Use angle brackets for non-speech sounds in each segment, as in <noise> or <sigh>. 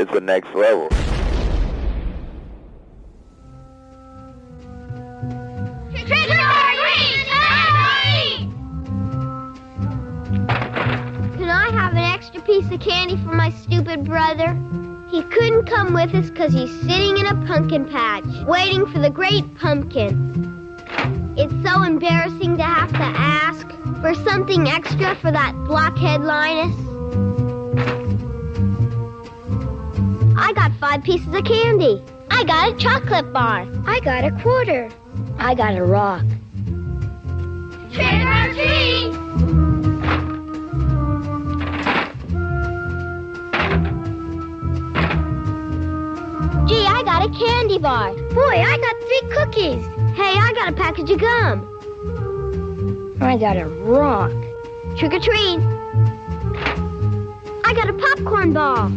It's the next level. Can I have an extra piece of candy for my stupid brother? He couldn't come with us because he's sitting in a pumpkin patch, waiting for the great pumpkin. It's so embarrassing to have to ask for something extra for that blockhead Linus. Five pieces of candy. I got a chocolate bar. I got a quarter. I got a rock. Trick or treat! Gee, I got a candy bar. Boy, I got three cookies. Hey, I got a package of gum. I got a rock. Trick or treat. I got a popcorn ball.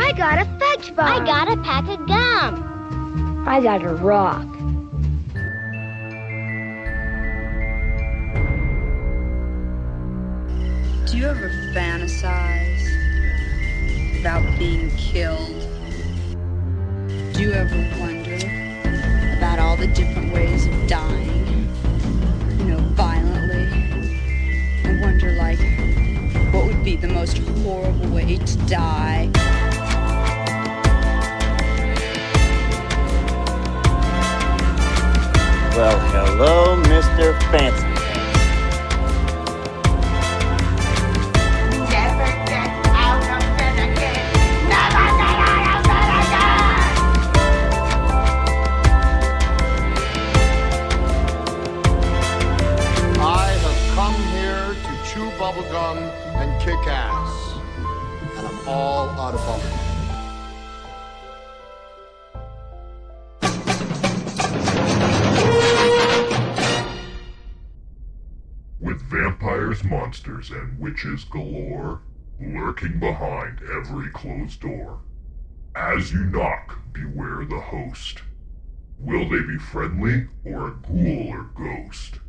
I got a fudge bar. I got a pack of gum. I got a rock. Do you ever fantasize about being killed? Do you ever wonder about all the different ways of dying? You know, violently? I wonder, like, what would be the most horrible way to die? Come here to chew bubblegum and kick ass. And I'm all out of bubblegum. Monsters, and witches galore lurking behind every closed door. As you knock, beware the host. Will they be friendly or a ghoul or ghost?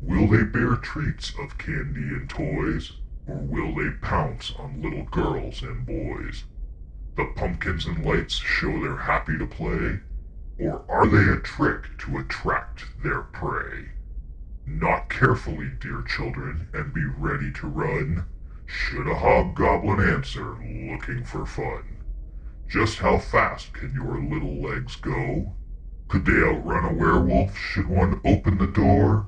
Will they bear treats of candy and toys, or will they pounce on little girls and boys? The pumpkins and lights show they're happy to play, or are they a trick to attract their prey? Knock carefully, dear children, and be ready to run. Should a hobgoblin answer, looking for fun. Just how fast can your little legs go? Could they outrun a werewolf should one open the door?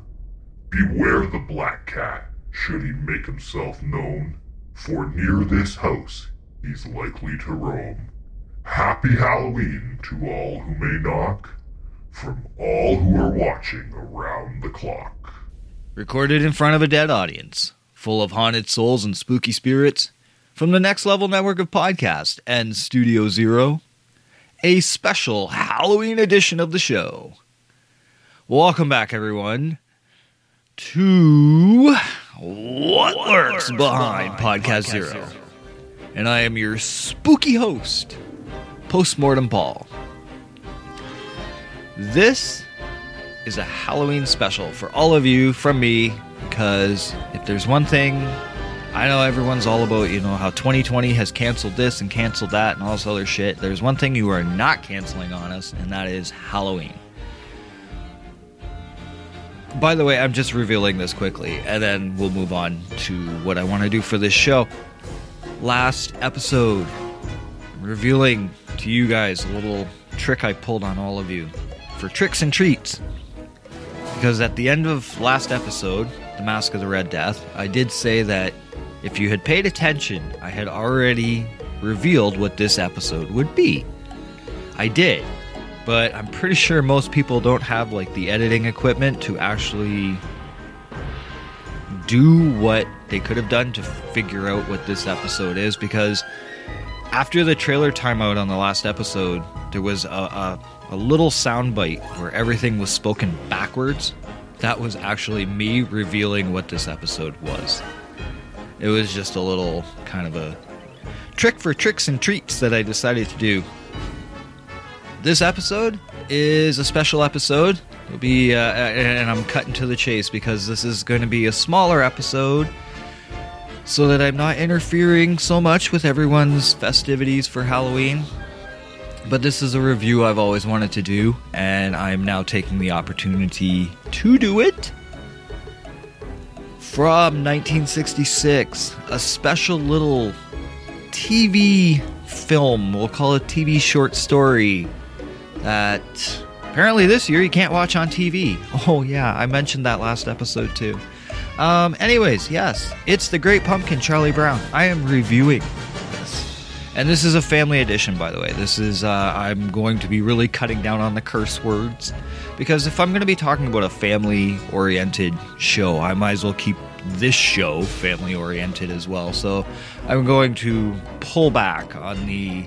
Beware the black cat, should he make himself known, for near this house he's likely to roam. Happy Halloween to all who may knock, from all who are watching around the clock. Recorded in front of a dead audience, full of haunted souls and spooky spirits, from the Next Level Network of Podcasts and Studio Zero, a special Halloween edition of the show. Welcome back, everyone, to What Lurks Behind Podcast Zero. And I am your spooky host, Postmortem Paul. This is a Halloween special for all of you from me because if there's one thing I know everyone's all about, you know, how 2020 has canceled this and canceled that and all this other shit. There's one thing you are not canceling on us, and that is Halloween. By the way, I'm just revealing this quickly, and then we'll move on to what I want to do for this show. Last episode, revealing to you guys a little trick I pulled on all of you for tricks and treats. Because at the end of last episode, The Mask of the Red Death, I did say that if you had paid attention, I had already revealed what this episode would be. I did, but I'm pretty sure most people don't have like the editing equipment to actually do what they could have done to figure out what this episode is because after the trailer timeout on the last episode, there was a, a, a little soundbite where everything was spoken backwards. That was actually me revealing what this episode was. It was just a little kind of a trick for tricks and treats that I decided to do. This episode is a special episode. It'll be, uh, and I'm cutting to the chase because this is going to be a smaller episode so that I'm not interfering so much with everyone's festivities for Halloween. But this is a review I've always wanted to do, and I'm now taking the opportunity to do it. From 1966, a special little TV film, we'll call it TV short story, that apparently this year you can't watch on TV. <laughs> Oh, yeah, I mentioned that last episode too. Um, anyways, yes, it's The Great Pumpkin, Charlie Brown. I am reviewing. And this is a family edition, by the way. This is, uh, I'm going to be really cutting down on the curse words. Because if I'm going to be talking about a family oriented show, I might as well keep this show family oriented as well. So I'm going to pull back on the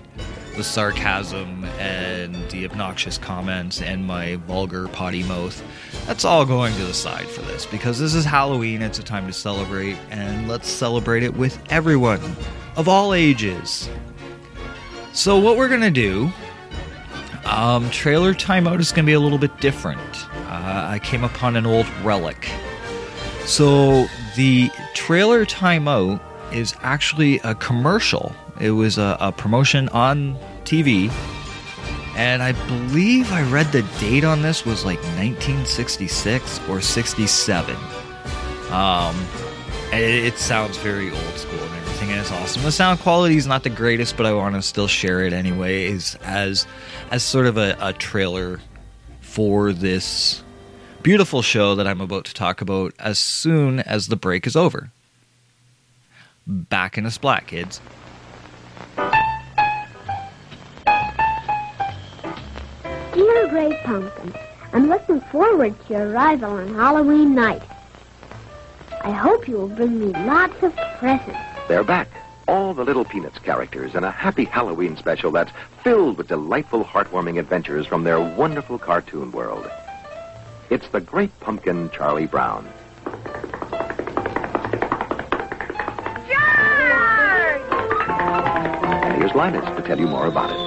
the sarcasm and the obnoxious comments and my vulgar potty mouth. That's all going to the side for this because this is Halloween. It's a time to celebrate, and let's celebrate it with everyone of all ages. So, what we're to do, um, trailer timeout is to be a little bit different. Uh, I came upon an old relic. So, the trailer timeout is actually a commercial. It was a, a promotion on TV, and I believe I read the date on this was like 1966 or 67. Um, it, it sounds very old school and and it's awesome. The sound quality is not the greatest, but I want to still share it anyways as as sort of a, a trailer for this beautiful show that I'm about to talk about as soon as the break is over. Back in a splat, kids. Dear Great Pumpkin, I'm looking forward to your arrival on Halloween night. I hope you will bring me lots of presents. They're back. All the Little Peanuts characters in a happy Halloween special that's filled with delightful, heartwarming adventures from their wonderful cartoon world. It's the Great Pumpkin Charlie Brown. And here's Linus to tell you more about it.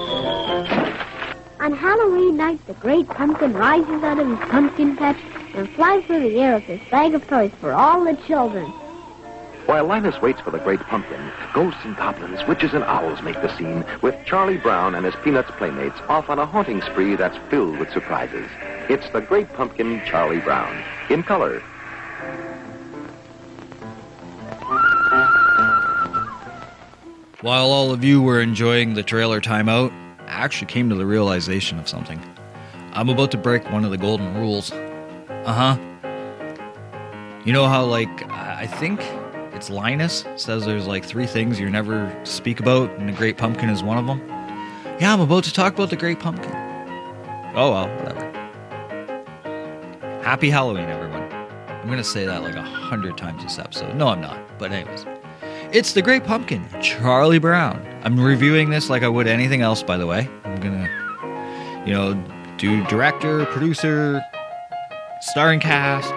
On Halloween night, the Great Pumpkin rises out of his pumpkin patch and flies through the air with his bag of toys for all the children. While Linus waits for the Great Pumpkin, ghosts and goblins, witches and owls make the scene with Charlie Brown and his Peanuts playmates off on a haunting spree that's filled with surprises. It's the Great Pumpkin Charlie Brown in color. While all of you were enjoying the trailer timeout, I actually came to the realization of something. I'm about to break one of the golden rules. Uh huh. You know how, like, I think it's Linus says there's like three things you never speak about, and the Great Pumpkin is one of them? Yeah, I'm about to talk about the Great Pumpkin. Oh well, whatever. Happy Halloween, everyone. I'm gonna say that like a hundred times this episode. No, I'm not. But, anyways. It's The Great Pumpkin, Charlie Brown. I'm reviewing this like I would anything else, by the way. I'm gonna, you know, do director, producer, starring cast,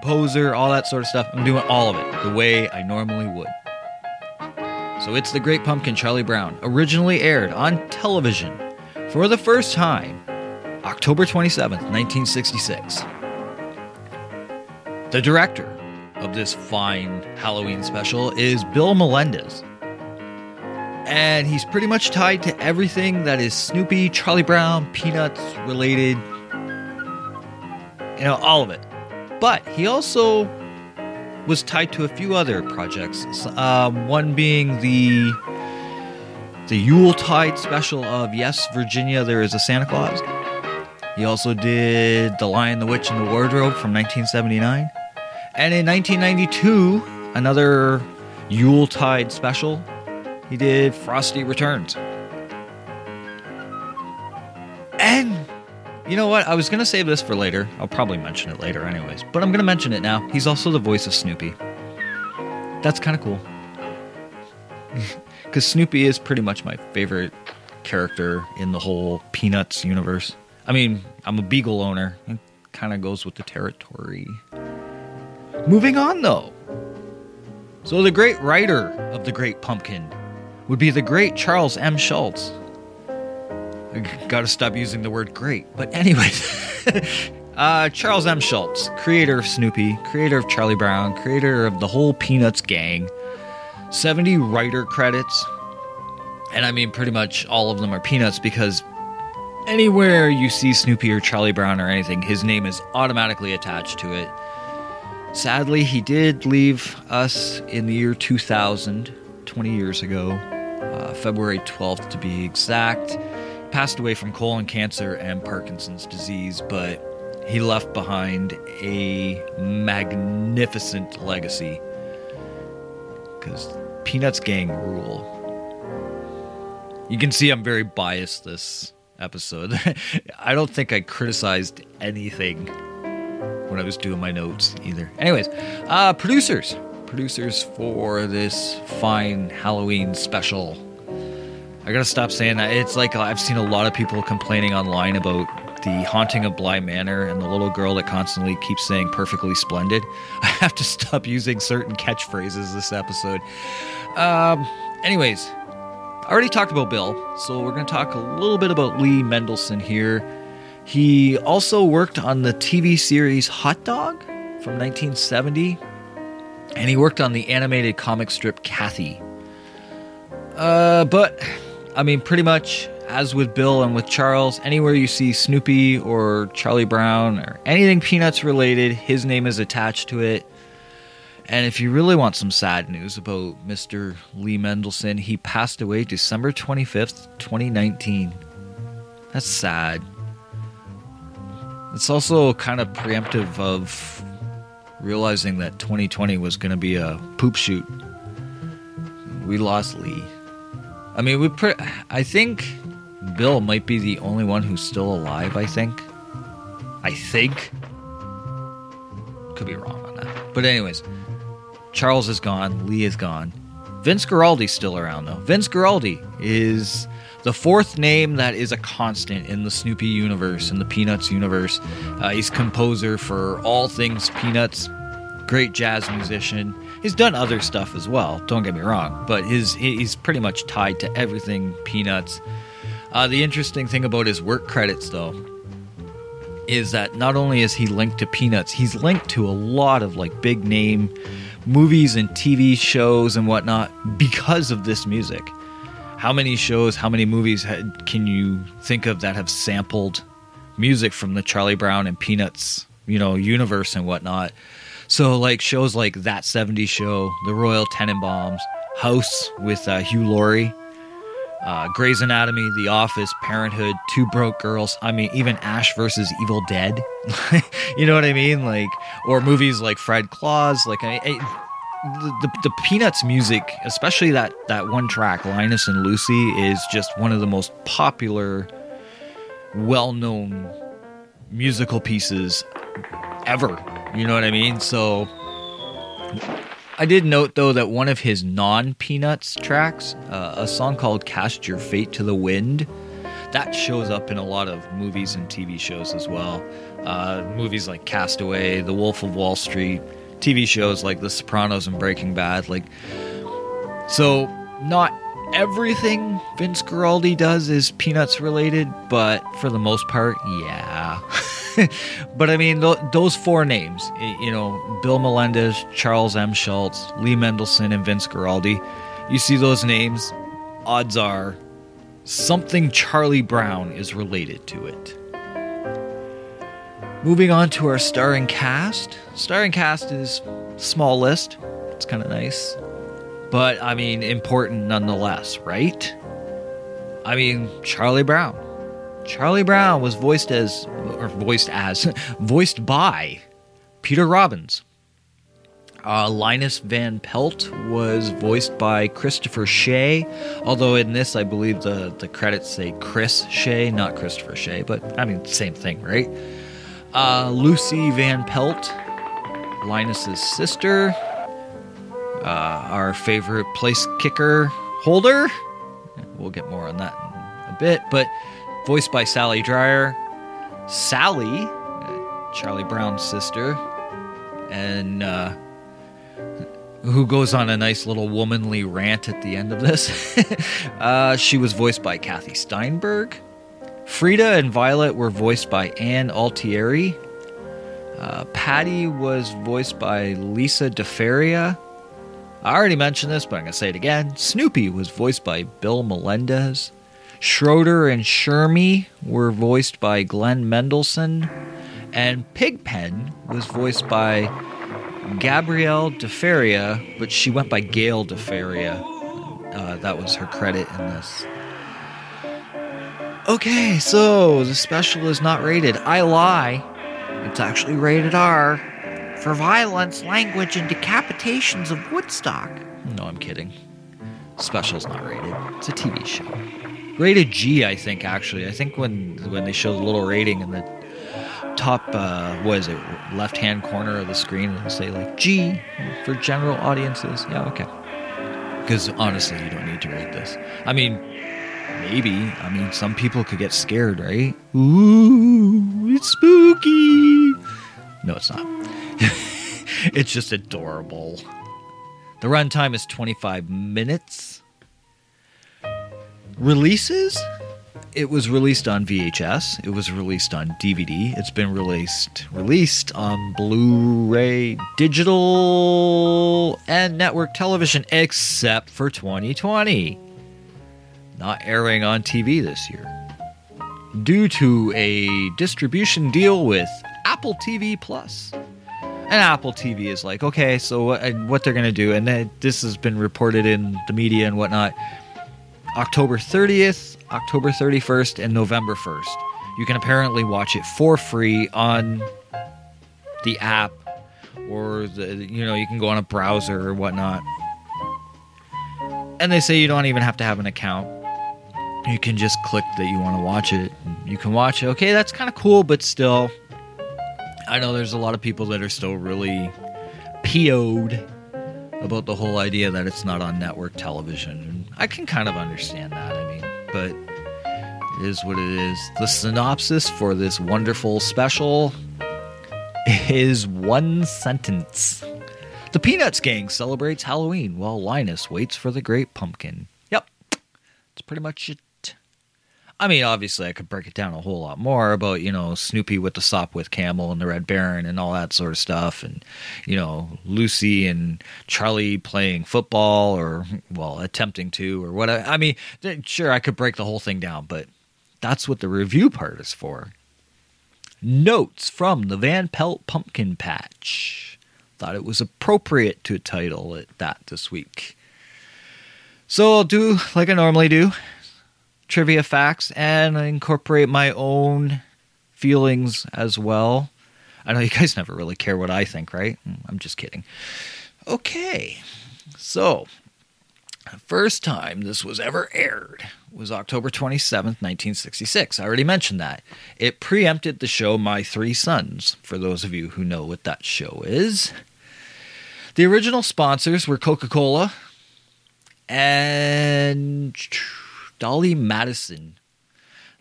composer, all that sort of stuff. I'm doing all of it the way I normally would. So it's The Great Pumpkin, Charlie Brown, originally aired on television for the first time October 27th, 1966. The director of this fine Halloween special is Bill Melendez. And he's pretty much tied to everything that is Snoopy, Charlie Brown, Peanuts related. You know, all of it. But he also was tied to a few other projects. Um, one being the the Yuletide special of Yes, Virginia, There Is a Santa Claus. He also did The Lion, the Witch, and the Wardrobe from 1979. And in 1992, another Yuletide special, he did Frosty Returns. You know what? I was going to save this for later. I'll probably mention it later, anyways. But I'm going to mention it now. He's also the voice of Snoopy. That's kind of cool. <laughs> Because Snoopy is pretty much my favorite character in the whole Peanuts universe. I mean, I'm a Beagle owner. It kind of goes with the territory. Moving on, though. So, the great writer of The Great Pumpkin would be the great Charles M. Schulz. I gotta stop using the word great. But, anyways, <laughs> Uh, Charles M. Schulz, creator of Snoopy, creator of Charlie Brown, creator of the whole Peanuts gang. 70 writer credits. And I mean, pretty much all of them are Peanuts because anywhere you see Snoopy or Charlie Brown or anything, his name is automatically attached to it. Sadly, he did leave us in the year 2000, 20 years ago, uh, February 12th to be exact. Passed away from colon cancer and Parkinson's disease, but he left behind a magnificent legacy. Because Peanuts Gang rule. You can see I'm very biased this episode. <laughs> I don't think I criticized anything when I was doing my notes either. Anyways, uh, producers. Producers for this fine Halloween special. I gotta stop saying that. It's like I've seen a lot of people complaining online about the haunting of Bly Manor and the little girl that constantly keeps saying perfectly splendid. <laughs> I have to stop using certain catchphrases this episode. Um, anyways, I already talked about Bill, so we're to talk a little bit about Lee Mendelson here. He also worked on the TV series Hot Dog from 1970, and he worked on the animated comic strip Cathy. Uh, but, I mean, pretty much as with Bill and with Charles, anywhere you see Snoopy or Charlie Brown or anything Peanuts related, his name is attached to it. And if you really want some sad news about Mr. Lee Mendelson, he passed away December 25th, 2019. That's sad. It's also kind of preemptive of realizing that 2020 was going to be a poop shoot. We lost Lee. I mean, we pre- I think Bill might be the only one who's still alive, I think. I think. Could be wrong on that. But anyways, Charles is gone, Lee is gone. Vince Guaraldi's still around though. Vince Guaraldi is the fourth name that is a constant in the Snoopy universe, in the Peanuts universe. Uh, he's composer for all things Peanuts, great jazz musician. He's done other stuff as well. Don't get me wrong, but his he's pretty much tied to everything Peanuts. Uh, the interesting thing about his work credits, though, is that not only is he linked to Peanuts, he's linked to a lot of like big name movies and TV shows and whatnot because of this music. How many shows, how many movies can you think of that have sampled music from the Charlie Brown and Peanuts, you know, universe and whatnot? So, like shows like That 70s Show, The Royal Tenenbaums, House with uh, Hugh Laurie, uh, Grey's Anatomy, The Office, Parenthood, Two Broke Girls. I mean, even Ash versus Evil Dead. <laughs> you know what I mean? Like, or movies like Fred Claus. Like, I, I, the, the the Peanuts music, especially that that one track, Linus and Lucy, is just one of the most popular, well-known musical pieces ever. You know what I mean? So. I did note though that one of his non-Peanuts tracks, uh, a song called "Cast Your Fate to the Wind," that shows up in a lot of movies and TV shows as well. Uh, movies like Castaway, The Wolf of Wall Street, TV shows like The Sopranos and Breaking Bad. Like, so not everything Vince Guaraldi does is Peanuts related, but for the most part, yeah. <laughs> but I mean, th- those four names, you know, Bill Melendez, Charles M. Schulz, Lee Mendelson, and Vince Guaraldi, you see those names, odds are something Charlie Brown is related to it. Moving on to our starring cast. Starring cast is small list. It's kind of nice. But I mean, important nonetheless, right? I mean, Charlie Brown. Charlie Brown was voiced as, or voiced as, <laughs> voiced by Peter Robbins. Uh, Linus Van Pelt was voiced by Christopher Shea, although in this I believe the, the credits say Chris Shea, not Christopher Shea, but I mean, same thing, right? Uh, Lucy Van Pelt, Linus's sister, uh, our favorite place kicker holder. We'll get more on that in a bit, but voiced by Sally Dryer, Sally, uh, Charlie Brown's sister, and uh, who goes on a nice little womanly rant at the end of this. <laughs> uh, she was voiced by Kathy Steinberg. Frieda and Violet were voiced by Ann Altieri. Uh, Patty was voiced by Lisa DeFaria. I already mentioned this, but I'm going to say it again. Snoopy was voiced by Bill Melendez. Schroeder and Shermy were voiced by Glenn Mendelson, And Pigpen was voiced by Gabrielle DeFaria, but she went by Gail DeFaria. Uh, that was her credit in this. Okay, so the special is not rated. I lie. It's actually rated R for violence, language, and decapitations of Woodstock. No, I'm kidding. Special's not rated. It's a TV show. Rated G, I think. Actually, I think when when they show the little rating in the top, uh, what is it, left hand corner of the screen, it'll say like G for general audiences. Yeah, okay. Because honestly, you don't need to rate this. I mean, maybe. I mean, some people could get scared, right? Ooh, it's spooky. No, it's not. <laughs> it's just adorable. The runtime is 25 minutes. Releases? It was released on VHS. It was released on DVD. It's been released released on Blu-ray, digital, and network television, except for 2020. Not airing on TV this year. Due to a distribution deal with Apple TV Plus. And Apple TV is like, okay, so what, what they're going to do, and this has been reported in the media and whatnot. October 30th, October 31st, and November 1st. You can apparently watch it for free on the app, or the you know you can go on a browser or whatnot. And they say you don't even have to have an account. You can just click that you want to watch it. You can watch it. Okay, that's kind of cool, but still, I know there's a lot of people that are still really PO'd about the whole idea that it's not on network television. I can kind of understand that. I mean, but it is what it is. The synopsis for this wonderful special is one sentence. The Peanuts gang celebrates Halloween while Linus waits for the great pumpkin. Yep. That's pretty much it. I mean, obviously, I could break it down a whole lot more about, you know, Snoopy with the Sopwith Camel and the Red Baron and all that sort of stuff. And, you know, Lucy and Charlie playing football or, well, attempting to or whatever. I mean, sure, I could break the whole thing down, but that's what the review part is for. Notes from the Van Pelt Pumpkin Patch. Thought it was appropriate to title it that this week. So I'll do like I normally do trivia facts and incorporate my own feelings as well. I know you guys never really care what I think, right? Mm, I'm just kidding. Okay, so first time this was ever aired was October 27th, 1966. I already mentioned that. It preempted the show My Three Sons, for those of you who know what that show is. The original sponsors were Coca Cola and Dolly Madison.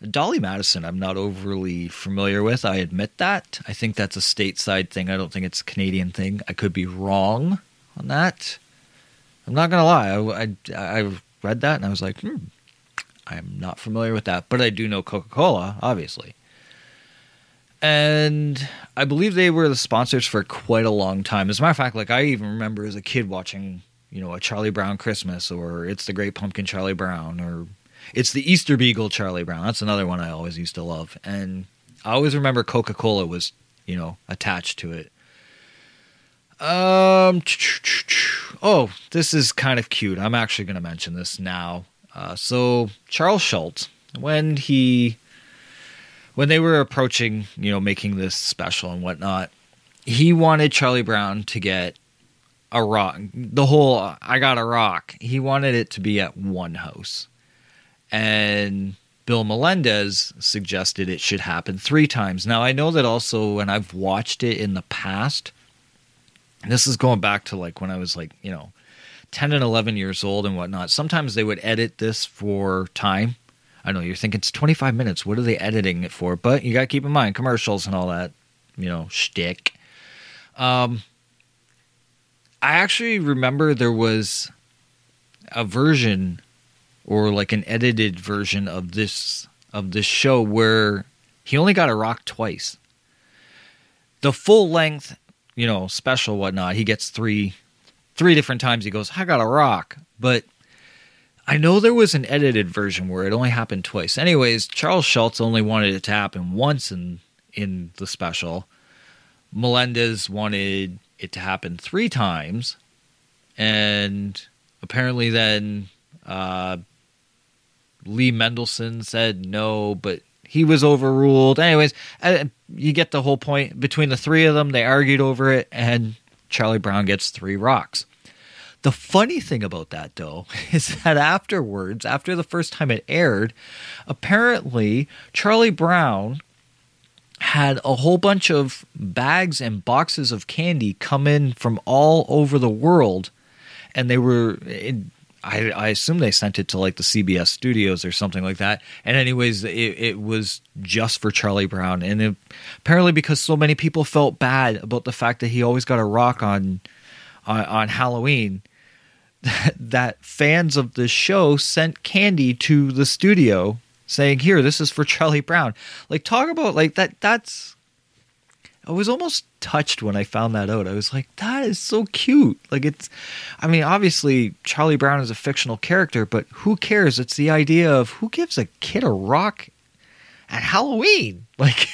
Dolly Madison, I'm not overly familiar with. I admit that. I think that's a stateside thing. I don't think it's a Canadian thing. I could be wrong on that. I'm not gonna lie. I, I, I read that and I was like, hmm, I'm not familiar with that. But I do know Coca Cola, obviously. And I believe they were the sponsors for quite a long time. As a matter of fact, like I even remember as a kid watching, you know, a Charlie Brown Christmas or It's the Great Pumpkin Charlie Brown or it's the Easter Beagle Charlie Brown. That's another one I always used to love. And I always remember Coca Cola was, you know, attached to it. Um, oh, this is kind of cute. I'm actually going to mention this now. Uh, so Charles Schulz, when he, when they were approaching, you know, making this special and whatnot, he wanted Charlie Brown to get a rock. The whole I got a rock. He wanted it to be at one house and Bill Melendez suggested it should happen three times. Now, I know that also when I've watched it in the past, this is going back to like when I was like, you know, 10 and 11 years old and whatnot. Sometimes they would edit this for time. I know you're thinking it's 25 minutes. What are they editing it for? But you got to keep in mind commercials and all that, you know, shtick. Um, I actually remember there was a version or like an edited version of this of this show where he only got a rock twice. the full length, you know, special whatnot, he gets three three different times he goes, I got a rock. But I know there was an edited version where it only happened twice. Anyways, Charles Schulz only wanted it to happen once in in the special. Melendez wanted it to happen three times, and apparently then uh, Lee Mendelson said no, but he was overruled. Anyways, uh, you get the whole point. Between the three of them, they argued over it, and Charlie Brown gets three rocks. The funny thing about that, though, <laughs> is that afterwards, after the first time it aired, apparently Charlie Brown had a whole bunch of bags and boxes of candy come in from all over the world, and they were. I, I assume they sent it to like the CBS studios or something like that. And anyways, it, it was just for Charlie Brown, and it, apparently because so many people felt bad about the fact that he always got a rock on on, on Halloween, that, <laughs> that fans of the show sent candy to the studio saying, "Here, this is for Charlie Brown." Like talk about like that. That's I was almost touched when I found that out. I was like, that is so cute. Like it's I mean, obviously Charlie Brown is a fictional character, but who cares? It's the idea of who gives a kid a rock at Halloween? <laughs> Like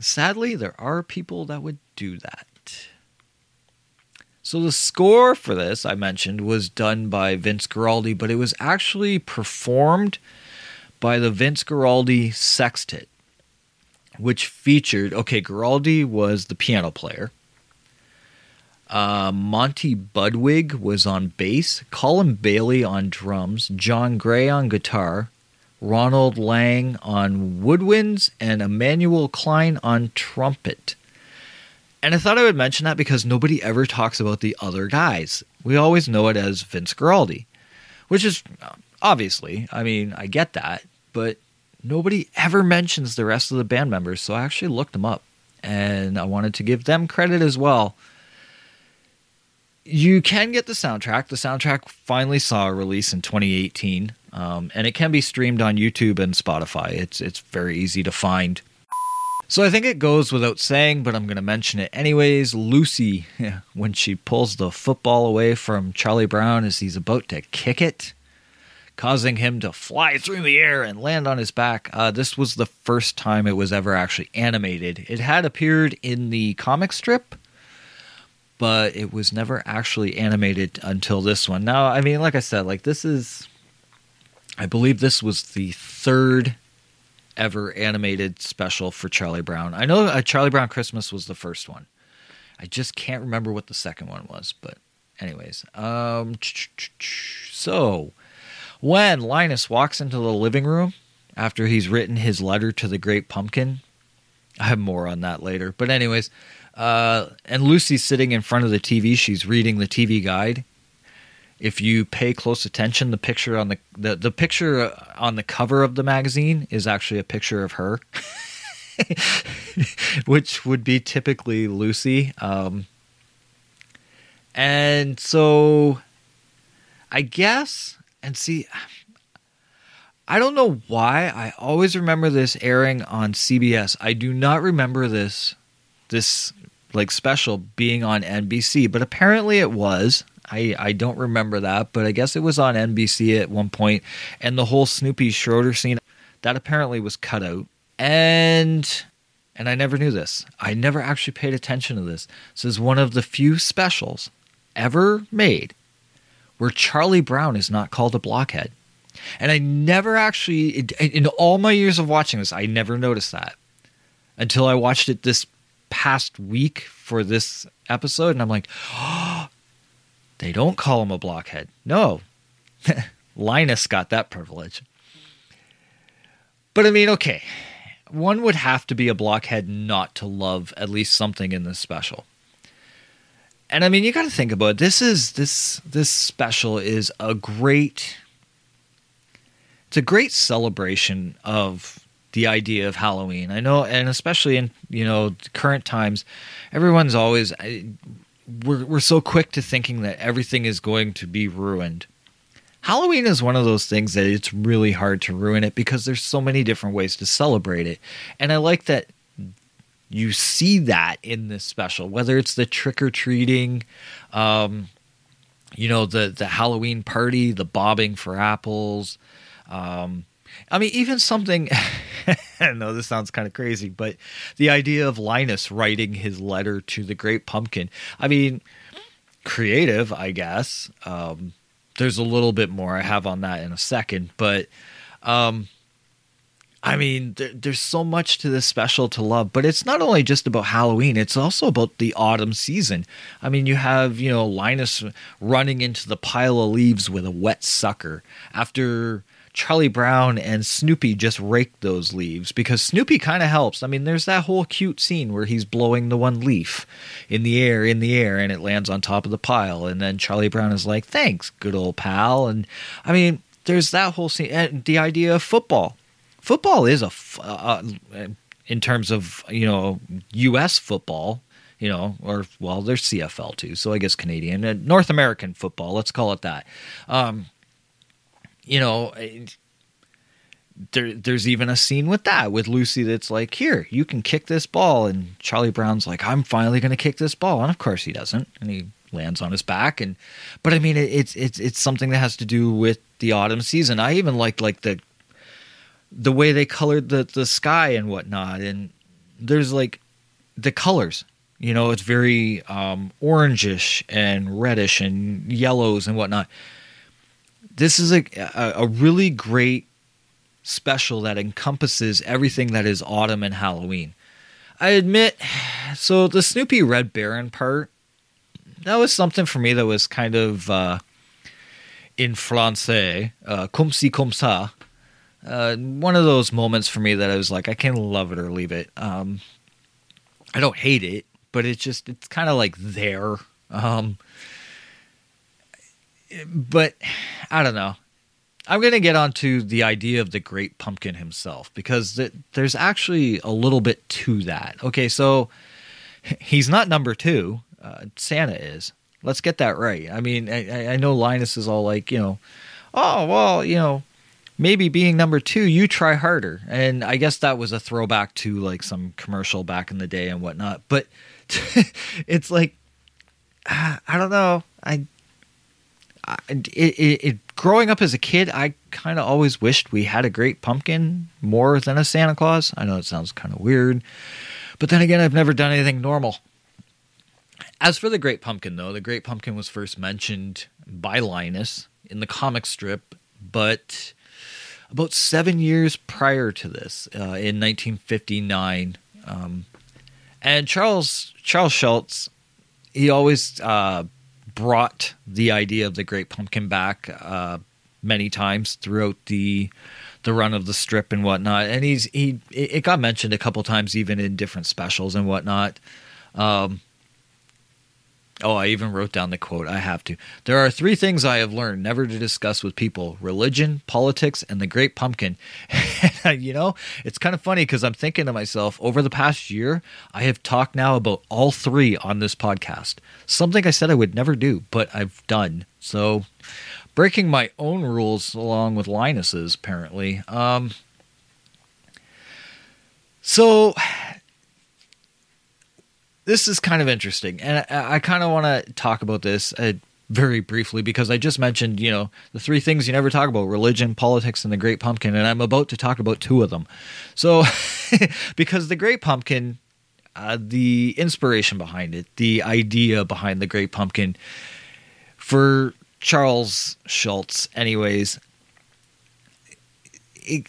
sadly, there are people that would do that. So the score for this I mentioned was done by Vince Guaraldi, but it was actually performed by the Vince Guaraldi Sextet which featured okay, Guaraldi was the piano player. Uh, Monty Budwig was on bass, Colin Bailey on drums, John Gray on guitar, Ronald Lang on woodwinds, and Emmanuel Klein on trumpet. And I thought I would mention that because nobody ever talks about the other guys. We always know it as Vince Guaraldi, which is obviously, I mean, I get that, but nobody ever mentions the rest of the band members, so I actually looked them up and I wanted to give them credit as well. You can get the soundtrack. The soundtrack finally saw a release in 2018, um, and it can be streamed on YouTube and Spotify. It's it's very easy to find. So I think it goes without saying, but I'm going to mention it anyways. Lucy, <laughs> when she pulls the football away from Charlie Brown as he's about to kick it, causing him to fly through the air and land on his back. Uh, this was the first time it was ever actually animated. It had appeared in the comic strip, but it was never actually animated until this one. Now, I mean, like I said, like this is, I believe this was the third ever animated special for Charlie Brown. I know uh, Charlie Brown Christmas was the first one. I just can't remember what the second one was, but anyways, um, <tsk> so when Linus walks into the living room after he's written his letter to the Great Pumpkin, I have more on that later. But, anyways, uh, and Lucy's sitting in front of the TV. She's reading the TV guide. If you pay close attention, the picture on the, the the picture on the cover of the magazine is actually a picture of her, <laughs> which would be typically Lucy. Um, and so, I guess and see, I don't know why I always remember this airing on CBS. I do not remember this this like special being on NBC, but apparently it was. I, I don't remember that, but I guess it was on NBC at one point, and the whole Snoopy Schroeder scene that apparently was cut out. And and I never knew this. I never actually paid attention to this. This is one of the few specials ever made where Charlie Brown is not called a blockhead. And I never actually, in all my years of watching this, I never noticed that until I watched it this past week for this episode. And I'm like, oh, they don't call him a blockhead. No, <laughs> Linus got that privilege. But I mean, okay, one would have to be a blockhead not to love at least something in this special and I mean, you got to think about it. this. Is this this special is a great. It's a great celebration of the idea of Halloween. I know, and especially in you know current times, everyone's always we're we're so quick to thinking that everything is going to be ruined. Halloween is one of those things that it's really hard to ruin it because there's so many different ways to celebrate it. And I like that you see that in this special, whether it's the trick or treating, um, you know, the the Halloween party, the bobbing for apples. Um, I mean, even something. <laughs> I know this sounds kind of crazy, but the idea of Linus writing his letter to the Great Pumpkin. I mean, creative, I guess. Um, there's a little bit more I have on that in a second, but um, I mean, there, there's so much to this special to love, but it's not only just about Halloween, it's also about the autumn season. I mean, you have, you know, Linus running into the pile of leaves with a wet sucker after Charlie Brown and Snoopy just rake those leaves because Snoopy kind of helps. I mean, there's that whole cute scene where he's blowing the one leaf in the air, in the air, and it lands on top of the pile. And then Charlie Brown is like, thanks, good old pal. And I mean, there's that whole scene. And the idea of football. Football is a, uh, in terms of, you know, U.S. football, you know, or well, there's CFL too. So I guess Canadian, uh, North American football, let's call it that. Um, you know, there, there's even a scene with that with Lucy that's like, here, you can kick this ball, and Charlie Brown's like, I'm finally going to kick this ball, and of course he doesn't, and he lands on his back, and but I mean, it's it's it's something that has to do with the autumn season. I even liked like the the way they colored the the sky and whatnot, and there's like the colors. You know, it's very um, orangish and reddish and yellows and whatnot this is a, a, really great special that encompasses everything that is autumn and Halloween. I admit, so the Snoopy Red Baron part, that was something for me that was kind of uh, in Francais, uh, comme si comme ça. Uh, one of those moments for me that I was like, I can love it or leave it. Um, I don't hate it, but it's just, it's kind of like there. Um, but I don't know. I'm going to get onto the idea of the great pumpkin himself because th- there's actually a little bit to that. Okay, so <laughs> he's not number two. Uh, Santa is. Let's get that right. I mean, I, I know Linus is all like, you know, oh, well, you know, maybe being number two, you try harder. And I guess that was a throwback to like some commercial back in the day and whatnot. But <laughs> it's like, <sighs> I don't know. I it, it, it, growing up as a kid, I kind of always wished we had a great pumpkin more than a Santa Claus. I know it sounds kind of weird, but then again, I've never done anything normal. As for the Great Pumpkin, though, the Great Pumpkin was first mentioned by Linus in the comic strip, but about seven years prior to this, uh, in 1959, um, and Charles Charles Schulz, he always uh, brought the idea of the Great Pumpkin back uh, many times throughout the the run of the strip and whatnot. And he's he it got mentioned a couple times even in different specials and whatnot. Um, Oh, I even wrote down the quote. I have to. There are three things I have learned never to discuss with people religion, politics, and the great pumpkin. <laughs> you know, it's kind of funny because I'm thinking to myself, over the past year, I have talked now about all three on this podcast. Something I said I would never do, but I've done. So, breaking my own rules along with Linus's, apparently. Um, so this is kind of interesting, and I, I kind of want to talk about this uh, very briefly because I just mentioned, you know, the three things you never talk about: religion, politics, and the Great Pumpkin, and I'm about to talk about two of them. So, <laughs> because the Great Pumpkin, uh, the inspiration behind it, the idea behind the Great Pumpkin, for Charles Schulz, anyways. It,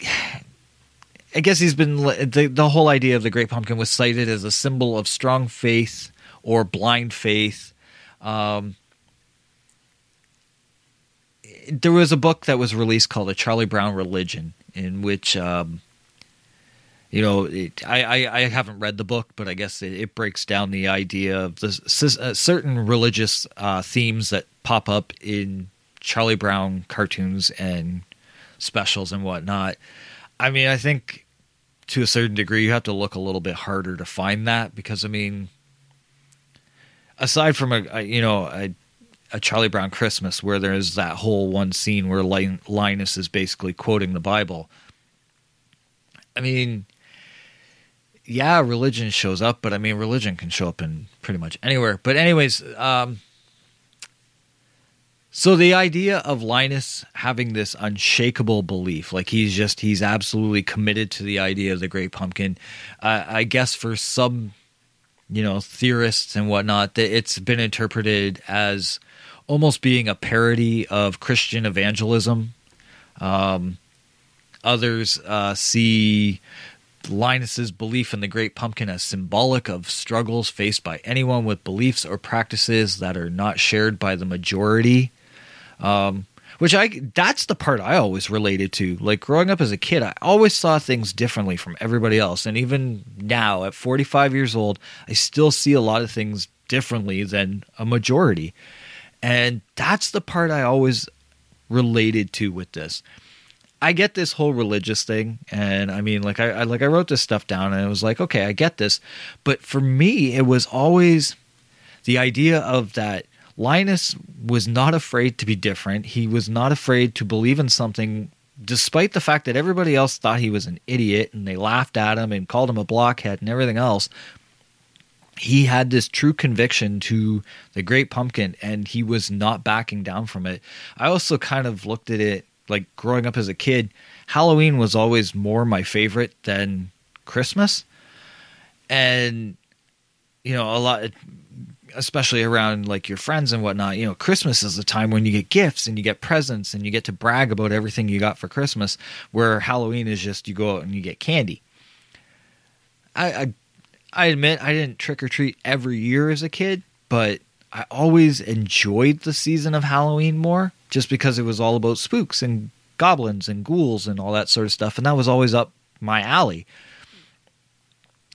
I guess he's been the the whole idea of the Great Pumpkin was cited as a symbol of strong faith or blind faith. Um, there was a book that was released called "A Charlie Brown Religion," in which, um, you know, it, I, I, I haven't read the book, but I guess it, it breaks down the idea of the uh, certain religious uh, themes that pop up in Charlie Brown cartoons and specials and whatnot. I mean, I think to a certain degree, you have to look a little bit harder to find that because I mean, aside from a, a you know a, a, Charlie Brown Christmas where there's that whole one scene where Linus is basically quoting the Bible. I mean, yeah, religion shows up, but I mean, religion can show up in pretty much anywhere. But anyways, um, so the idea of Linus having this unshakable belief, like he's just he's absolutely committed to the idea of the Great Pumpkin. Uh, I guess for some, you know, theorists and whatnot, that it's been interpreted as almost being a parody of Christian evangelism. Um, others uh, see Linus's belief in the Great Pumpkin as symbolic of struggles faced by anyone with beliefs or practices that are not shared by the majority. Um, which I that's the part I always related to. Like growing up as a kid, I always saw things differently from everybody else, and even now at 45 years old, I still see a lot of things differently than a majority. And that's the part I always related to with this. I get this whole religious thing, and I mean, like I, I like I wrote this stuff down, and it was like, okay, I get this, but for me, it was always the idea of that Linus was not afraid to be different. He was not afraid to believe in something, despite the fact that everybody else thought he was an idiot and they laughed at him and called him a blockhead and everything else. He had this true conviction to the Great Pumpkin and he was not backing down from it. I also kind of looked at it like growing up as a kid, Halloween was always more my favorite than Christmas. And, you know, a lot, especially around like your friends and whatnot, you know, Christmas is the time when you get gifts and you get presents and you get to brag about everything you got for Christmas, where Halloween is just you go out and you get candy. I, I, I admit I didn't trick or treat every year as a kid, but I always enjoyed the season of Halloween more just because it was all about spooks and goblins and ghouls and all that sort of stuff. And that was always up my alley.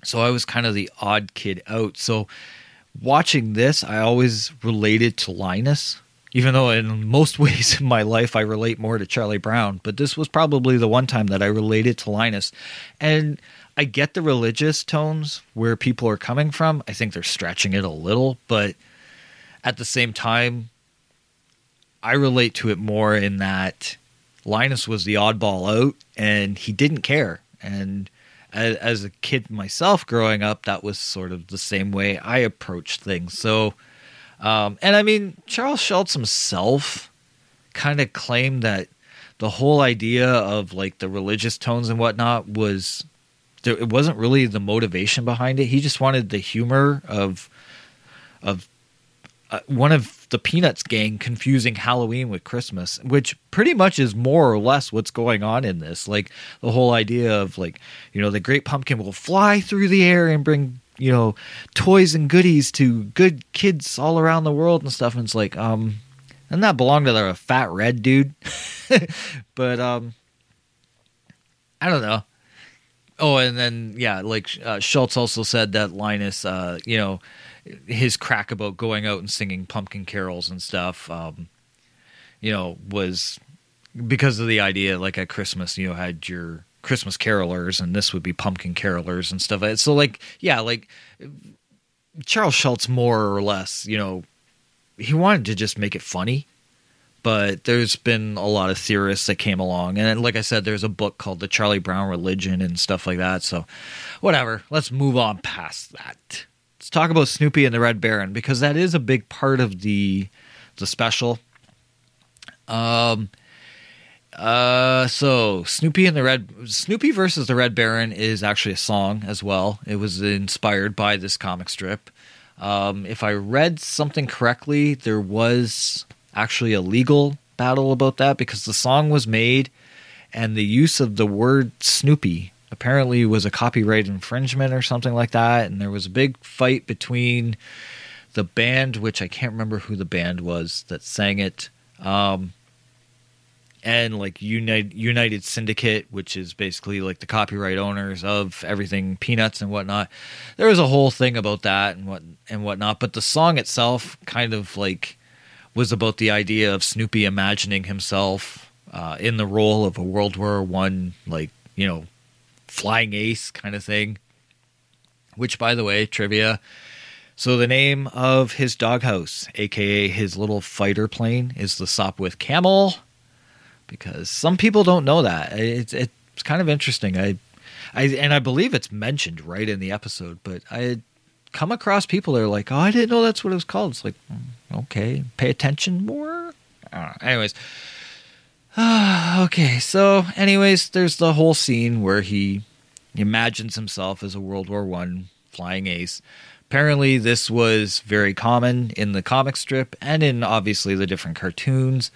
So I was kind of the odd kid out. So watching this, I always related to Linus, even though in most <laughs> ways in my life I relate more to Charlie Brown. But this was probably the one time that I related to Linus. And I get the religious tones where people are coming from. I think they're stretching it a little, but at the same time, I relate to it more in that Linus was the oddball out and he didn't care. And as, as, a kid myself growing up, that was sort of the same way I approached things. So, um, and I mean, Charles Schulz himself kind of claimed that the whole idea of like the religious tones and whatnot was there, it wasn't really the motivation behind it. He just wanted the humor of of uh, one of the Peanuts gang confusing Halloween with Christmas, which pretty much is more or less what's going on in this. Like the whole idea of like, you know, the great pumpkin will fly through the air and bring, you know, toys and goodies to good kids all around the world and stuff. And it's like, um, doesn't that belong to the fat red dude? <laughs> but um I don't know. Oh, and then yeah, like uh, Schulz also said that Linus, uh, you know, his crack about going out and singing pumpkin carols and stuff, um, you know, was because of the idea like at Christmas, you know, had your Christmas carolers and this would be pumpkin carolers and stuff. So like, yeah, like Charles Schulz more or less, you know, he wanted to just make it funny. But there's been a lot of theorists that came along. And like I said, there's a book called The Charlie Brown Religion and stuff like that. So, whatever. Let's move on past that let's talk about Snoopy and the Red Baron because that is a big part of the the special. Um. Uh. So Snoopy and the Red Snoopy versus the Red Baron is actually a song as well. It was inspired by this comic strip. Um, if I read something correctly, there was actually a legal battle about that because the song was made and the use of the word Snoopy apparently was a copyright infringement or something like that. And there was a big fight between the band, which I can't remember who the band was that sang it, um, and like United United Syndicate, which is basically like the copyright owners of everything Peanuts and whatnot. There was a whole thing about that and what and whatnot. But the song itself kind of like was about the idea of Snoopy imagining himself uh, in the role of a World War One, like you know, flying ace kind of thing. Which, by the way, trivia. So the name of his doghouse, aka his little fighter plane, is the Sopwith Camel. Because some people don't know that. It's it's kind of interesting. I I and I believe it's mentioned right in the episode, but I come across people that are like, "Oh, I didn't know that's what it was called." It's like, mm, okay, pay attention more. Anyways, <sighs> okay. So, anyways, there's the whole scene where he imagines himself as a World War One flying ace. Apparently, this was very common in the comic strip and in obviously the different cartoons.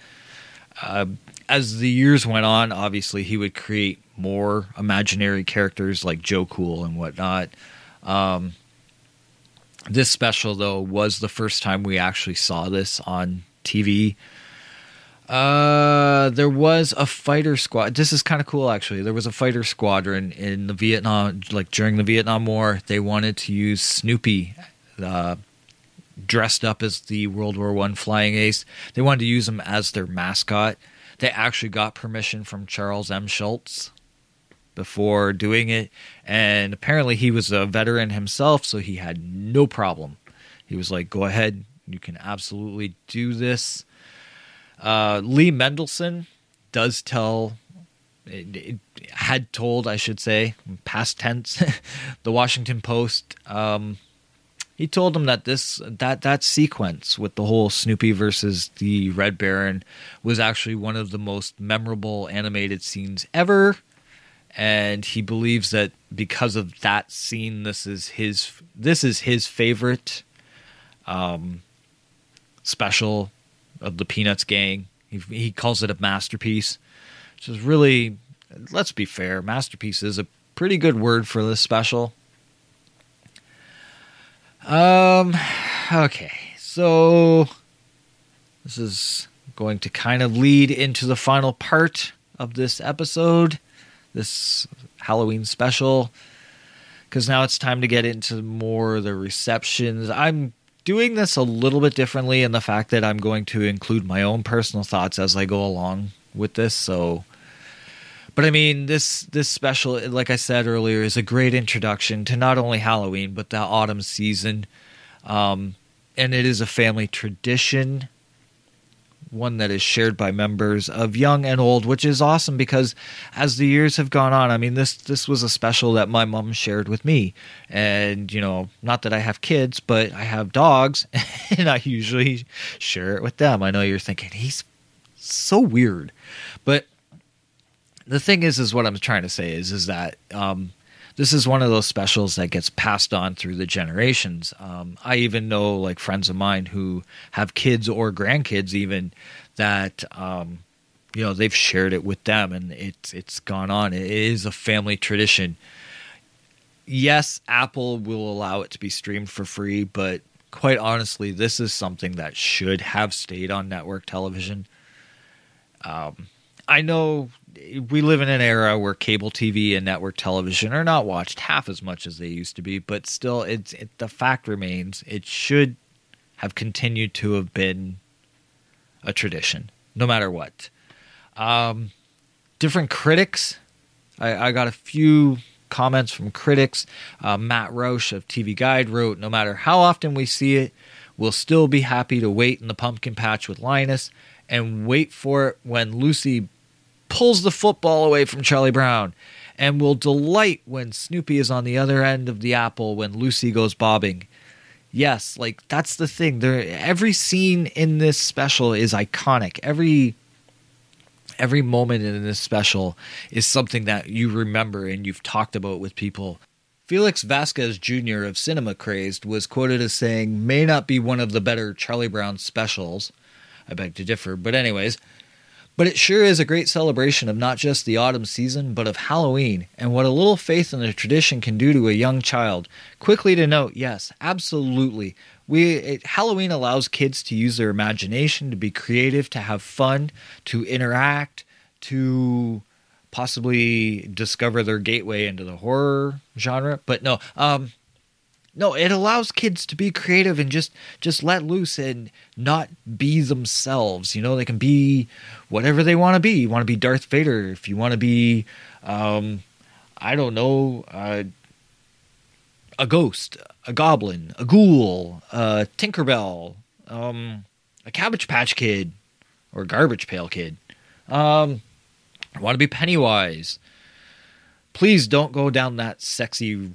Uh, as the years went on, obviously he would create more imaginary characters like Joe Cool and whatnot. Um, this special, though, was the first time we actually saw this on TV. Uh, there was a fighter squad. This is kind of cool, actually. There was a fighter squadron in the Vietnam, like during the Vietnam War. They wanted to use Snoopy, uh, dressed up as the World War One flying ace. They wanted to use him as their mascot. They actually got permission from Charles M. Schulz before doing it, and apparently he was a veteran himself, so he had no problem. He was like, "Go ahead, you can absolutely do this." Uh, Lee Mendelson does tell, it, it had told, I should say, past tense, <laughs> the Washington Post. Um, he told him that this that that sequence with the whole Snoopy versus the Red Baron was actually one of the most memorable animated scenes ever, and he believes that because of that scene, this is his this is his favorite um, special of the Peanuts gang. He, he calls it a masterpiece, which is really, let's be fair, masterpiece is a pretty good word for this special. Um, okay, so this is going to kind of lead into the final part of this episode, this Halloween special, because now it's time to get into more of the receptions. I'm doing this a little bit differently in the fact that I'm going to include my own personal thoughts as I go along with this. So, but I mean, this this special, like I said earlier, is a great introduction to not only Halloween but the autumn season, um, and it is a family tradition one that is shared by members of young and old, which is awesome because as the years have gone on, I mean this this was a special that my mom shared with me. And, you know, not that I have kids, but I have dogs <laughs> and I usually share it with them. I know you're thinking he's so weird. But the thing is is what I'm trying to say is is that um this is one of those specials that gets passed on through the generations. Um, I even know like friends of mine who have kids or grandkids even that um, you know they've shared it with them and it's it's gone on. It is a family tradition. Yes, Apple will allow it to be streamed for free, but quite honestly, this is something that should have stayed on network television. Um, I know we live in an era where cable TV and network television are not watched half as much as they used to be, but still, it's it, the fact remains it should have continued to have been a tradition, no matter what. Um, different critics, I, I, got a few comments from critics. Uh, Matt Roush of TV Guide wrote, "No matter how often we see it, we'll still be happy to wait in the pumpkin patch with Linus." And wait for it when Lucy pulls the football away from Charlie Brown and will delight when Snoopy is on the other end of the apple when Lucy goes bobbing. Yes, like that's the thing. There every scene in this special is iconic. Every every moment in this special is something that you remember and you've talked about with people. Felix Vasquez Jr. of Cinema Crazed was quoted as saying, may not be one of the better Charlie Brown specials. I beg to differ, but anyways, but it sure is a great celebration of not just the autumn season, but of Halloween and what a little faith in the tradition can do to a young child. Quickly to note, yes, absolutely. We it, Halloween allows kids to use their imagination, to be creative, to have fun, to interact, to possibly discover their gateway into the horror genre. But no, um, no, it allows kids to be creative and just just let loose and not be themselves. You know, they can be whatever they want to be. You want to be Darth Vader, if you want to be, um, I don't know, uh, a ghost, a goblin, a ghoul, a Tinkerbell, um, a Cabbage Patch Kid, or Garbage Pail Kid. Um, want to be Pennywise please don't go down that sexy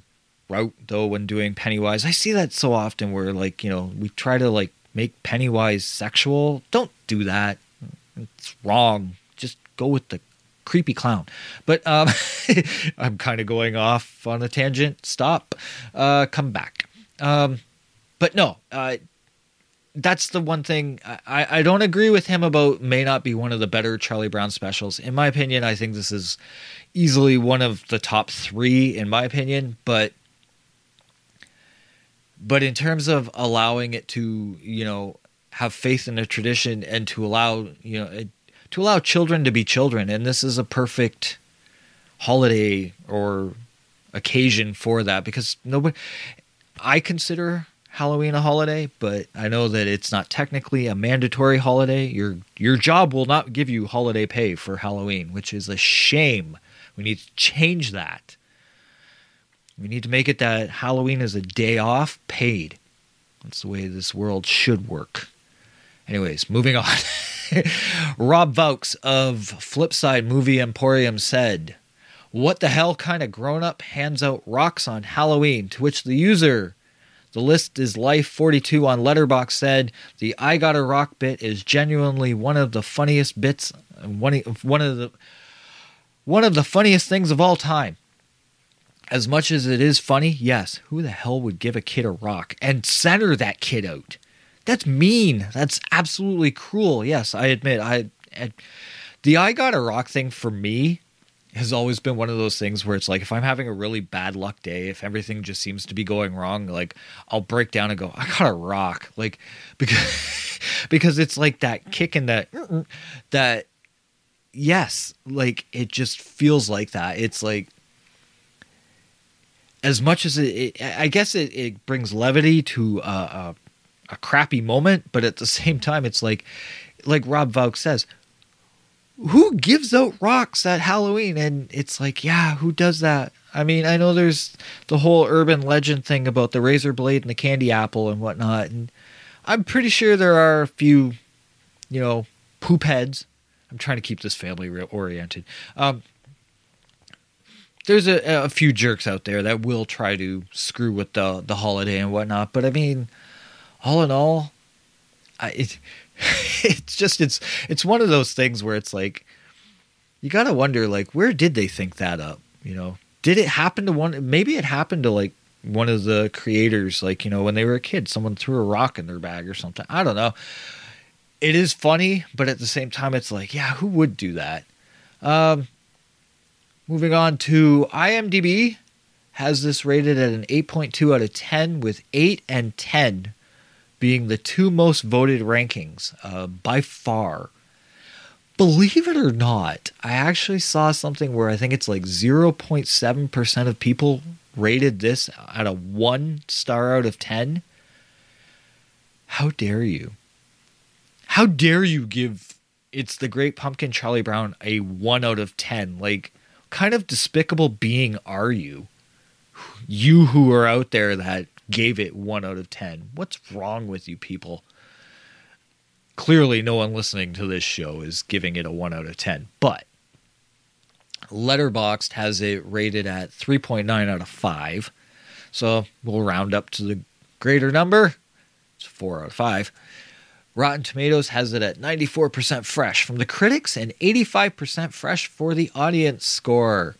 route though when doing Pennywise. I see that so often where like, you know, we try to like make Pennywise sexual. Don't do that. It's wrong. Just go with the creepy clown. But um <laughs> I'm kind of going off on a tangent. Stop. Uh come back. Um but no, uh that's the one thing I, I don't agree with him about may not be one of the better Charlie Brown specials. In my opinion, I think this is easily one of the top three in my opinion, but but in terms of allowing it to, you know, have faith in a tradition and to allow, you know, it, to allow children to be children, and this is a perfect holiday or occasion for that because nobody I consider Halloween a holiday, but I know that it's not technically a mandatory holiday. Your your job will not give you holiday pay for Halloween, which is a shame. We need to change that. We need to make it that Halloween is a day off paid. That's the way this world should work. Anyways, moving on. <laughs> Rob Vaux of Flipside Movie Emporium said, What the hell kind of grown up hands out rocks on Halloween? To which the user, the list is Life 42 on Letterboxd said, The I Got a Rock bit is genuinely one of the funniest bits, one, one of the one of the funniest things of all time. As much as it is funny, yes, who the hell would give a kid a rock and center that kid out? That's mean. That's absolutely cruel. Yes, I admit. I, I the I got a rock thing for me has always been one of those things where it's like if I'm having a really bad luck day, if everything just seems to be going wrong, like I'll break down and go, I got a rock, like <laughs> because <laughs> because it's like that kick in that that yes, like it just feels like that. It's like as much as it, it I guess it, it brings levity to a, a, a crappy moment, but at the <laughs> same time, it's like like Rob Vaux says, who gives out rocks at Halloween? And it's like, yeah, who does that? I mean, I know there's the whole urban legend thing about the razor blade and the candy apple and whatnot, and I'm pretty sure there are a few, you know, poop heads. I'm trying to keep this family oriented. Um, there's a, a few jerks out there that will try to screw with the the holiday and whatnot, but I mean, all in all, I, it, <laughs> it's just it's it's one of those things where it's like you got to wonder like where did they think that up you know? Did it happen to one maybe it happened to like one of the creators like you know when they were a kid someone threw a rock in their bag or something i don't know. It is funny but at the same time it's like yeah who would do that? Um moving on to imdb has this rated at an 8.2 out of 10 with 8 and 10 being the two most voted rankings uh, by far. Believe it or not, I actually saw something where I think it's like 0.7% of people rated this at a one star out of 10. How dare you? How dare you give It's the Great Pumpkin Charlie Brown a 1 out of 10? Like, kind of despicable being are you? You who are out there that gave it one out of 10. What's wrong with you people? Clearly, no one listening to this show is giving it a 1 out of 10, but Letterboxd has it rated at 3.9 out of 5. So we'll round up to the greater number. It's 4 out of 5. Rotten Tomatoes has it at 94% fresh from the critics and 85% fresh for the audience score.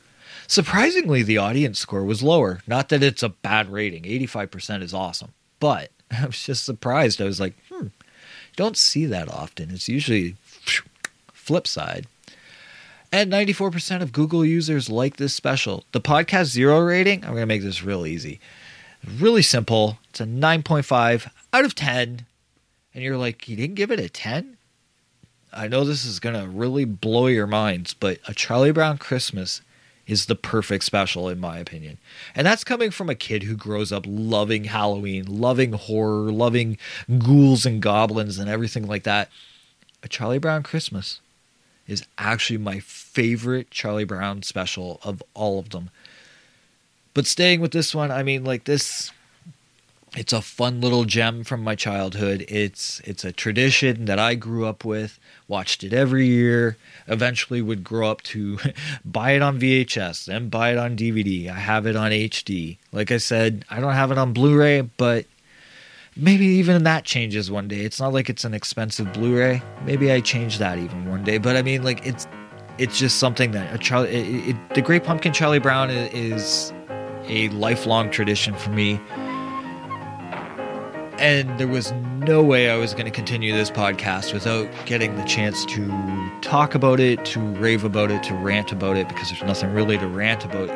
Surprisingly, the audience score was lower. Not that it's a bad rating, 85% is awesome. But <laughs> I was just surprised. I was like, hmm, don't see that often. It's usually flip side. And 94% of Google users like this special. The podcast zero rating, I'm going to make this real easy. Really simple. It's a 9.5 out of 10. And you're like, you didn't give it a 10? I know this is going to really blow your minds, but a Charlie Brown Christmas is the perfect special in my opinion. And that's coming from a kid who grows up loving Halloween, loving horror, loving ghouls and goblins and everything like that. A Charlie Brown Christmas is actually my favorite Charlie Brown special of all of them. But staying with this one, I mean like this it's a fun little gem from my childhood. It's it's a tradition that I grew up with. Watched it every year. Eventually, would grow up to <laughs> buy it on VHS, then buy it on DVD. I have it on HD. Like I said, I don't have it on Blu-ray, but maybe even that changes one day. It's not like it's an expensive Blu-ray. Maybe I change that even one day. But I mean, like it's it's just something that a Charlie, it, it, the Great Pumpkin Charlie Brown is, is a lifelong tradition for me and there was no way I was going to continue this podcast without getting the chance to talk about it, to rave about it, to rant about it, because there's nothing really to rant about.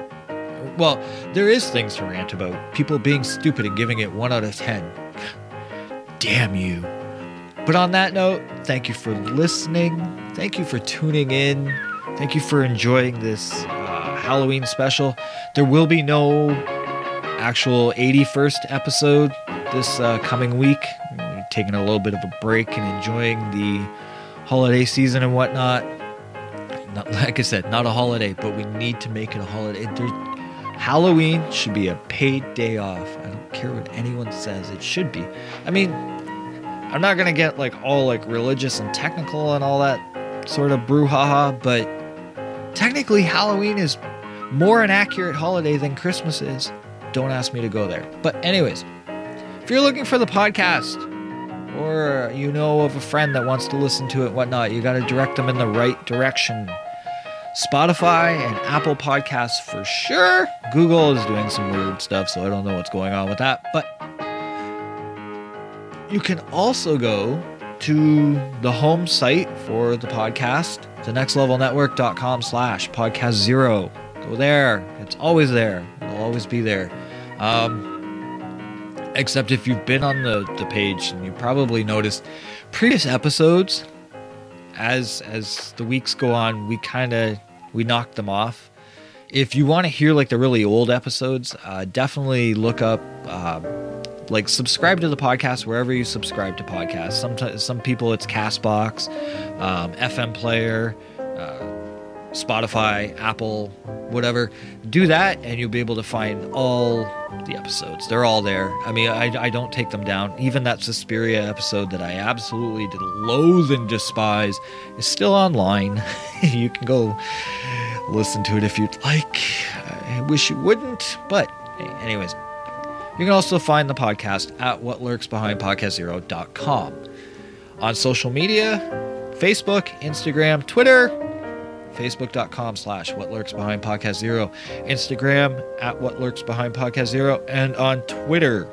Well, there is things to rant about. People being stupid and giving it 1 out of 10. Damn you. But on that note, thank you for listening. Thank you for tuning in. Thank you for enjoying this uh, Halloween special. There will be no actual 81st episode this uh, coming week. taking a little bit of a break and enjoying the holiday season and whatnot. Not, <laughs> like I said, not a holiday, but we need to make it a holiday. Halloween should be a paid day off. I don't care what anyone says. It should be. I mean, I'm not gonna get like all like religious and technical and all that sort of brouhaha, but technically Halloween is more an accurate holiday than Christmas is. Don't ask me to go there. But anyways, if you're looking for the podcast, or you know of a friend that wants to listen to it, whatnot, you got to direct them in the right direction. Spotify and Apple Podcasts for sure. Google is doing some weird stuff, so I don't know what's going on with that. But you can also go to the home site for the podcast, the nextlevelnetwork.com slash podcast zero. Go there. It's always there. It'll always be there. Um, except if you've been on the, the page and you probably noticed previous episodes as as the weeks go on we kind of we knock them off. If you want to hear like the really old episodes uh, definitely look up uh, like subscribe to the podcast wherever you subscribe to podcasts. Sometimes some people it's castbox um, fm player spotify apple whatever do that and you'll be able to find all the episodes. They're all there. I mean i, I don't take them down. Even that suspiria episode that i absolutely did loathe and despise is still online. <laughs> You can go listen to it if you'd like. I wish you wouldn't but anyways you can also find the podcast at what lurks behind podcast0.com on social media facebook instagram twitter facebook.com slash what lurks behind podcast zero instagram at what lurks behind podcast zero and on twitter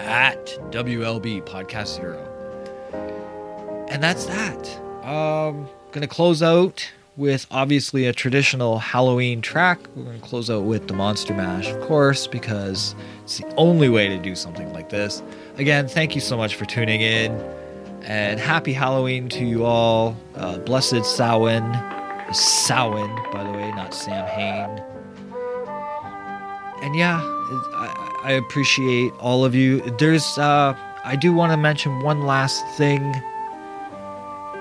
at wlb podcast zero and that's that um gonna close out with obviously a traditional halloween track we're gonna close out with the monster mash of course because it's the only way to do something like this again thank you so much for tuning in and happy Halloween to you all. Uh, blessed Samhain. Samhain, by the way, not Sam Hain. And yeah, I, I appreciate all of you. There's, uh, I do want to mention one last thing.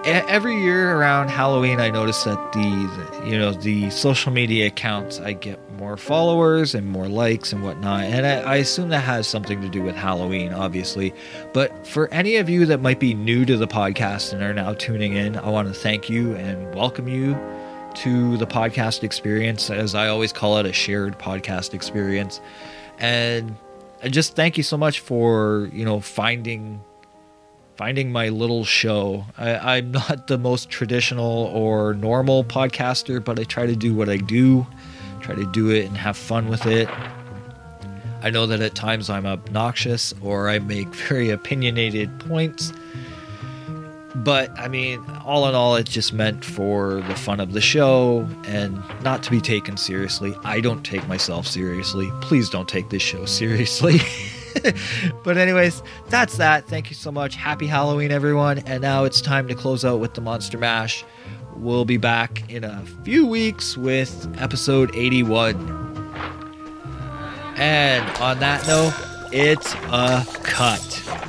Every year around Halloween, I notice that the, you know, the social media accounts, I get more followers and more likes and whatnot. And I, I assume that has something to do with Halloween, obviously. But for any of you that might be new to the podcast and are now tuning in, I want to thank you and welcome you to the podcast experience, as I always call it, a shared podcast experience. And I just thank you so much for you know finding finding my little show. I, I'm <laughs> not the most traditional or normal podcaster, but I try to do what I do, try to do it and have fun with it. I know that at times I'm obnoxious or I make <laughs> very opinionated points but I mean, all in all, it's just meant for the fun of the show and not to be taken seriously. I don't take myself seriously. Please don't take this show seriously. <laughs> but, anyways, that's that. Thank you so much. Happy Halloween, everyone. And now it's time to close out with the Monster Mash. We'll be back in a few weeks with episode 81. And on that note, it's a cut.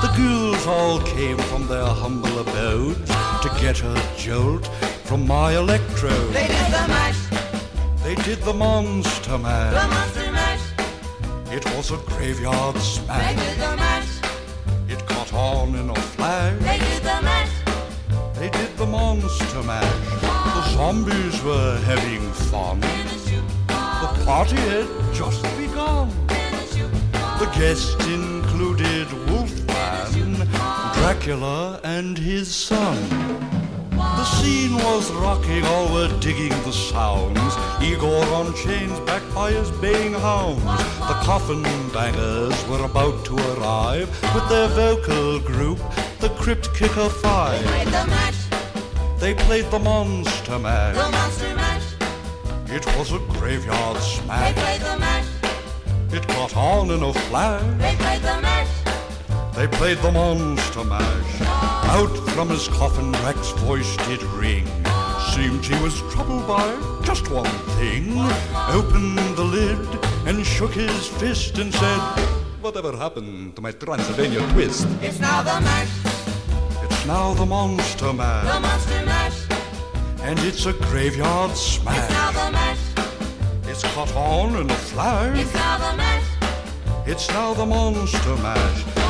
The ghouls all came from their humble abodes to get a jolt from my electrode. They did the mash, They did the monster mash. the monster mash. It was a graveyard smash. They did the mash, It caught on in a flash. they did the mash. They did the monster mash. The zombies were having fun. The party had just begun. The guests Wolfman, Dracula, and his son. The scene was rocking, all were digging the sounds. Igor on chains, backed by his baying hounds. The coffin bangers were about to arrive with their vocal group, the Crypt Kicker Five. They Played the mash, They played the monster mash. the monster mash. It was a graveyard smash. They played the mash, It caught on in a flash. they played the mash. They played the monster mash. Out from his coffin, Rex's voice did ring. Seemed he was troubled by just one thing. Opened the lid and shook his fist and said, Whatever happened to my Transylvania twist? It's now the mash, It's now the monster mash. the monster mash. And it's a graveyard smash. It's now the mash, It's caught on in a flash. it's now the mash. It's now the Monster Mash.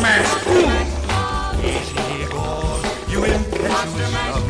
man. Here goes, you impetuous